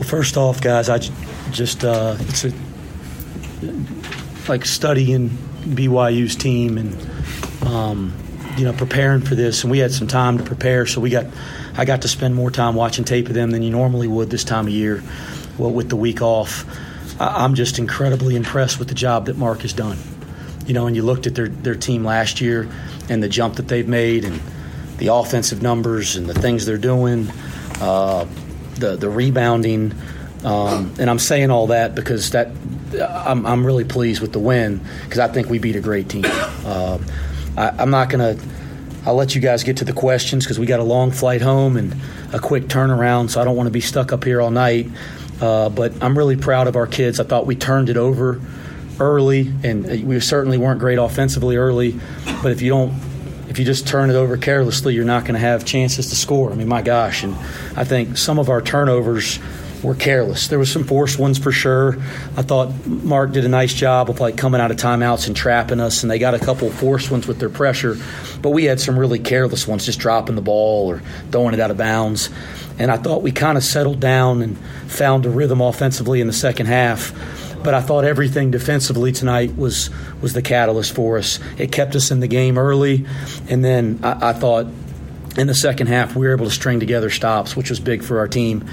Well, first off, guys, I just uh, it's a, like studying BYU's team and um, you know preparing for this, and we had some time to prepare, so we got I got to spend more time watching tape of them than you normally would this time of year. Well, with the week off, I, I'm just incredibly impressed with the job that Mark has done. You know, and you looked at their their team last year and the jump that they've made and the offensive numbers and the things they're doing, uh, the the rebounding. Um, and I'm saying all that because that I'm, I'm really pleased with the win because I think we beat a great team. Uh, I, am not to. I'll let you guys get to the questions because we got a long flight home and a quick turnaround, so I don't want to be stuck up here all night. Uh, but I'm really proud of our kids. I thought we turned it over early, and we certainly weren't great offensively early. But if you don't if you just turn it over carelessly, you're not going to have chances to score. I mean, my gosh. And I think some of our turnovers were careless. There was some forced ones for sure. I thought Mark did a nice job of like coming out of timeouts and trapping us, and they got a couple forced ones with their pressure. But we had some really careless ones, just dropping the ball or throwing it out of bounds. And I thought we kind of settled down and found a rhythm offensively in the second half but I thought everything defensively tonight was was the catalyst for us. It kept us in the game early, and then I, I thought in the second half we were able to string together stops, which was big for our team.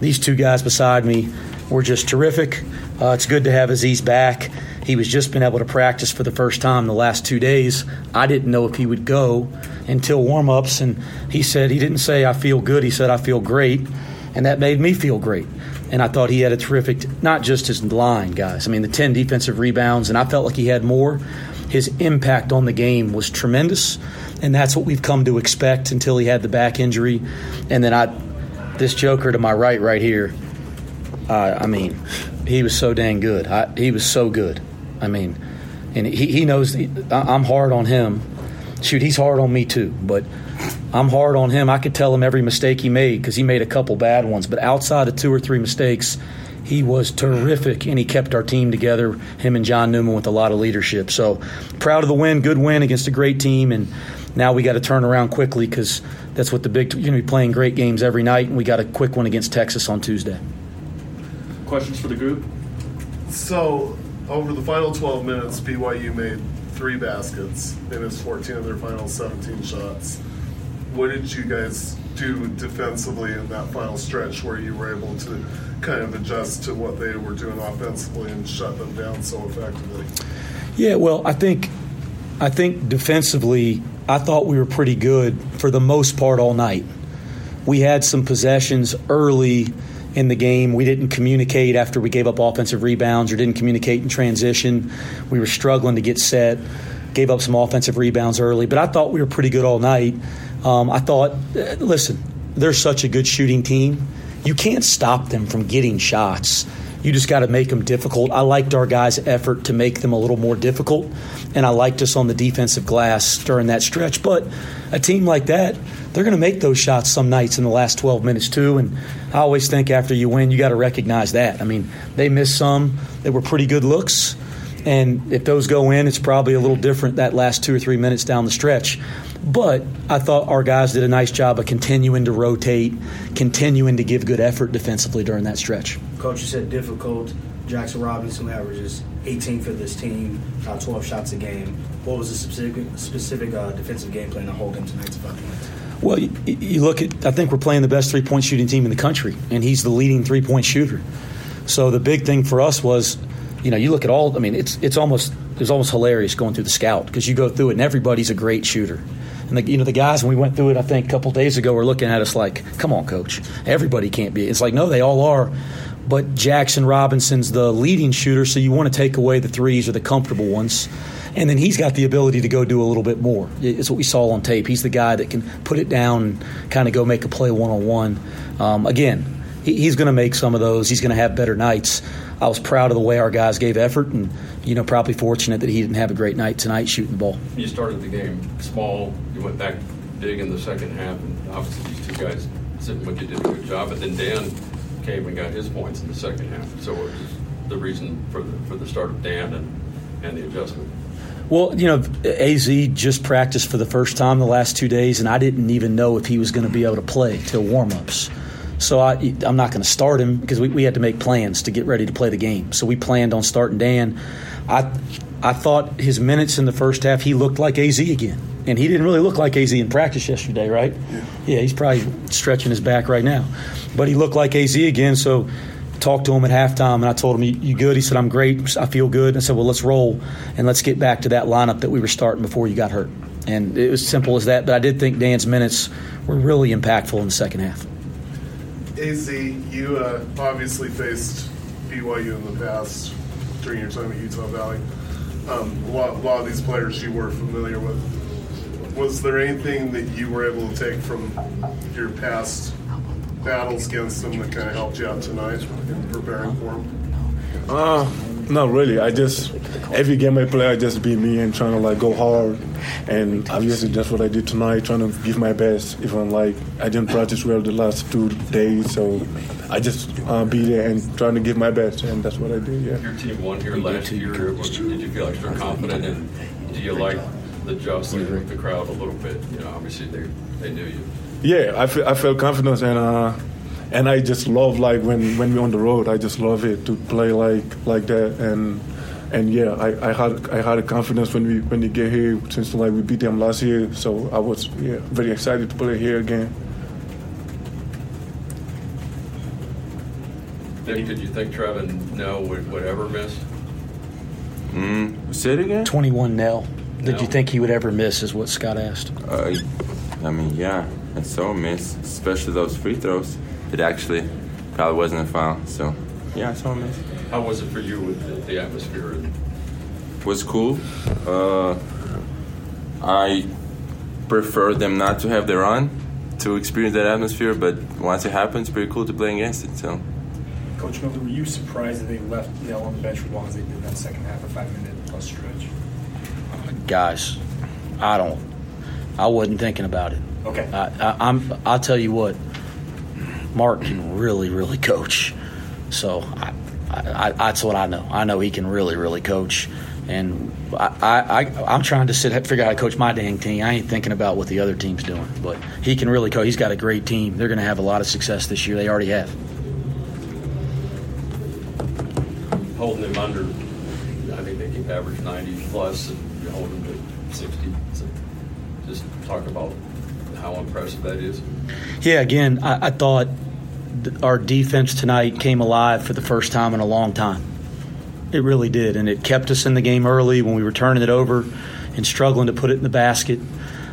These two guys beside me were just terrific. Uh, it's good to have Aziz back. He was just been able to practice for the first time the last two days. I didn't know if he would go until warm ups, and he said he didn't say I feel good. He said I feel great, and that made me feel great and I thought he had a terrific, not just his line, guys. I mean, the 10 defensive rebounds, and I felt like he had more. His impact on the game was tremendous, and that's what we've come to expect until he had the back injury. And then I, this Joker to my right, right here, uh, I mean, he was so dang good. I, he was so good. I mean, and he, he knows I'm hard on him. Shoot, he's hard on me too, but I'm hard on him. I could tell him every mistake he made because he made a couple bad ones. But outside of two or three mistakes, he was terrific and he kept our team together, him and John Newman, with a lot of leadership. So proud of the win, good win against a great team. And now we got to turn around quickly because that's what the big, you're going to be playing great games every night. And we got a quick one against Texas on Tuesday. Questions for the group? So, over the final 12 minutes, BYU made three baskets in its 14 of their final 17 shots what did you guys do defensively in that final stretch where you were able to kind of adjust to what they were doing offensively and shut them down so effectively? Yeah, well, I think I think defensively, I thought we were pretty good for the most part all night. We had some possessions early in the game. We didn't communicate after we gave up offensive rebounds or didn't communicate in transition. We were struggling to get set, gave up some offensive rebounds early, but I thought we were pretty good all night. Um, I thought, uh, listen, they're such a good shooting team. You can't stop them from getting shots. You just got to make them difficult. I liked our guys' effort to make them a little more difficult, and I liked us on the defensive glass during that stretch. But a team like that, they're going to make those shots some nights in the last 12 minutes, too. And I always think after you win, you got to recognize that. I mean, they missed some they were pretty good looks. And if those go in, it's probably a little different that last two or three minutes down the stretch. But I thought our guys did a nice job of continuing to rotate, continuing to give good effort defensively during that stretch. Coach, you said difficult. Jaxson Robinson averages 18 for this team, uh, 12 shots a game. What was the specific, specific uh, defensive game plan to hold him tonight to points? Well, you, you, look at, I think we're playing the best three point shooting team in the country, and he's the leading three point shooter. So the big thing for us was, you know, you look at all, I mean, it's, it's almost, it's almost hilarious going through the scout because you go through it and everybody's a great shooter. And the, you know the guys when we went through it, I think a couple days ago, were looking at us like, "Come on, coach, everybody can't be." It's like, no, they all are. But Jaxson Robinson's the leading shooter, so you want to take away the threes or the comfortable ones. And then he's got the ability to go do a little bit more. It's what we saw on tape. He's the guy that can put it down and kind of go make a play one on one. Again, he's going to make some of those. He's going to have better nights. I was proud of the way our guys gave effort, and you know, probably fortunate that he didn't have a great night tonight shooting the ball. You started the game small. You went back big in the second half, and obviously these two guys sitting with you did a good job. But then Dan came and got his points in the second half. So what was the reason for the for the start of Dan and and the adjustment? Well, you know, AZ just practiced for the first time the last two days, and I didn't even know if he was going to be able to play till warm ups. So I, I'm not going to start him because we, we had to make plans to get ready to play the game. So we planned on starting Dan. I I thought his minutes in the first half he looked like AZ again, and he didn't really look like AZ in practice yesterday, right? Yeah, he's probably stretching his back right now, but he looked like AZ again. So talked to him at halftime, and I told him, "You, you good?" He said, "I'm great. I feel good." And I said, "Well, let's roll and let's get back to that lineup that we were starting before you got hurt." And it was simple as that. But I did think Dan's minutes were really impactful in the second half. Az, you uh, obviously faced BYU in the past during your time at Utah Valley. Um, a, lot, a lot of these players you were familiar with. Was there anything that you were able to take from your past battles against them that kind of helped you out tonight in preparing for them? Uh, not really. I just every game I play, I just be me and trying to like go hard. And obviously, that's what I did tonight, trying to give my best. Even like I didn't practice well the last two days, so I just uh, be there and trying to give my best, and that's what I did. Yeah. Your team won here last year. Did you feel extra confident? And do you like the jostling with the crowd a little bit? You know, obviously they they knew you. Yeah, I feel, I felt confidence and uh, and I just love like when, when we're on the road. I just love it to play like like that and and yeah, I, I had I had a confidence when we when we get here since like we beat them last year. So I was yeah very excited to play here again. Nick, did you think Trevin Knell would, would ever miss? Mm, say it again. 21 nil. Did you think he would ever miss? Is what Scott asked. Uh, I mean, yeah, I so miss, especially those free throws. It actually probably wasn't a foul. So, yeah, I saw him miss. How was it for you with the, the atmosphere? Was cool. Uh, I prefer them not to have their run to experience that atmosphere, but once it happens, pretty cool to play against it. So, Coach Miller, were you surprised that they left Knell on the bench for as long as they did that second half, a five-minute plus stretch? Guys, I don't. I wasn't thinking about it. Okay. I, I, I'm. I'll tell you what. Mark can really, really coach. So I, I, I, that's what I know. I know he can really, really coach. And I, I, I'm trying to sit, figure out how to coach my dang team. I ain't thinking about what the other team's doing. But he can really coach. He's got a great team. They're going to have a lot of success this year. They already have. Holding them under, I think they keep average 90 plus, and you hold them to 60. So just talk about how impressive that is. Yeah, again, I, I thought th- our defense tonight came alive for the first time in a long time. It really did, and it kept us in the game early when we were turning it over and struggling to put it in the basket.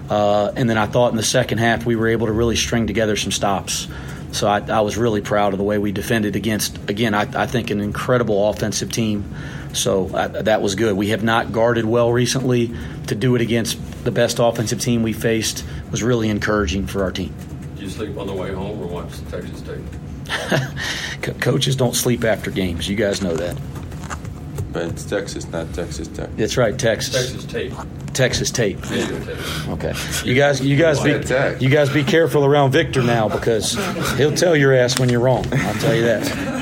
Uh, and then I thought in the second half we were able to really string together some stops. So I, I was really proud of the way we defended against, again, I, I think an incredible offensive team. So I, that was good. We have not guarded well recently. To do it against the best offensive team we faced was really encouraging for our team. Do you sleep on the way home or watch Texas State? Co- coaches don't sleep after games. You guys know that. but it's Texas, not Texas Tech. That's right, Texas. Texas tape. Texas tape. Okay. You guys, you guys be you guys be careful around Victor now because he'll tell your ass when you're wrong. I'll tell you that.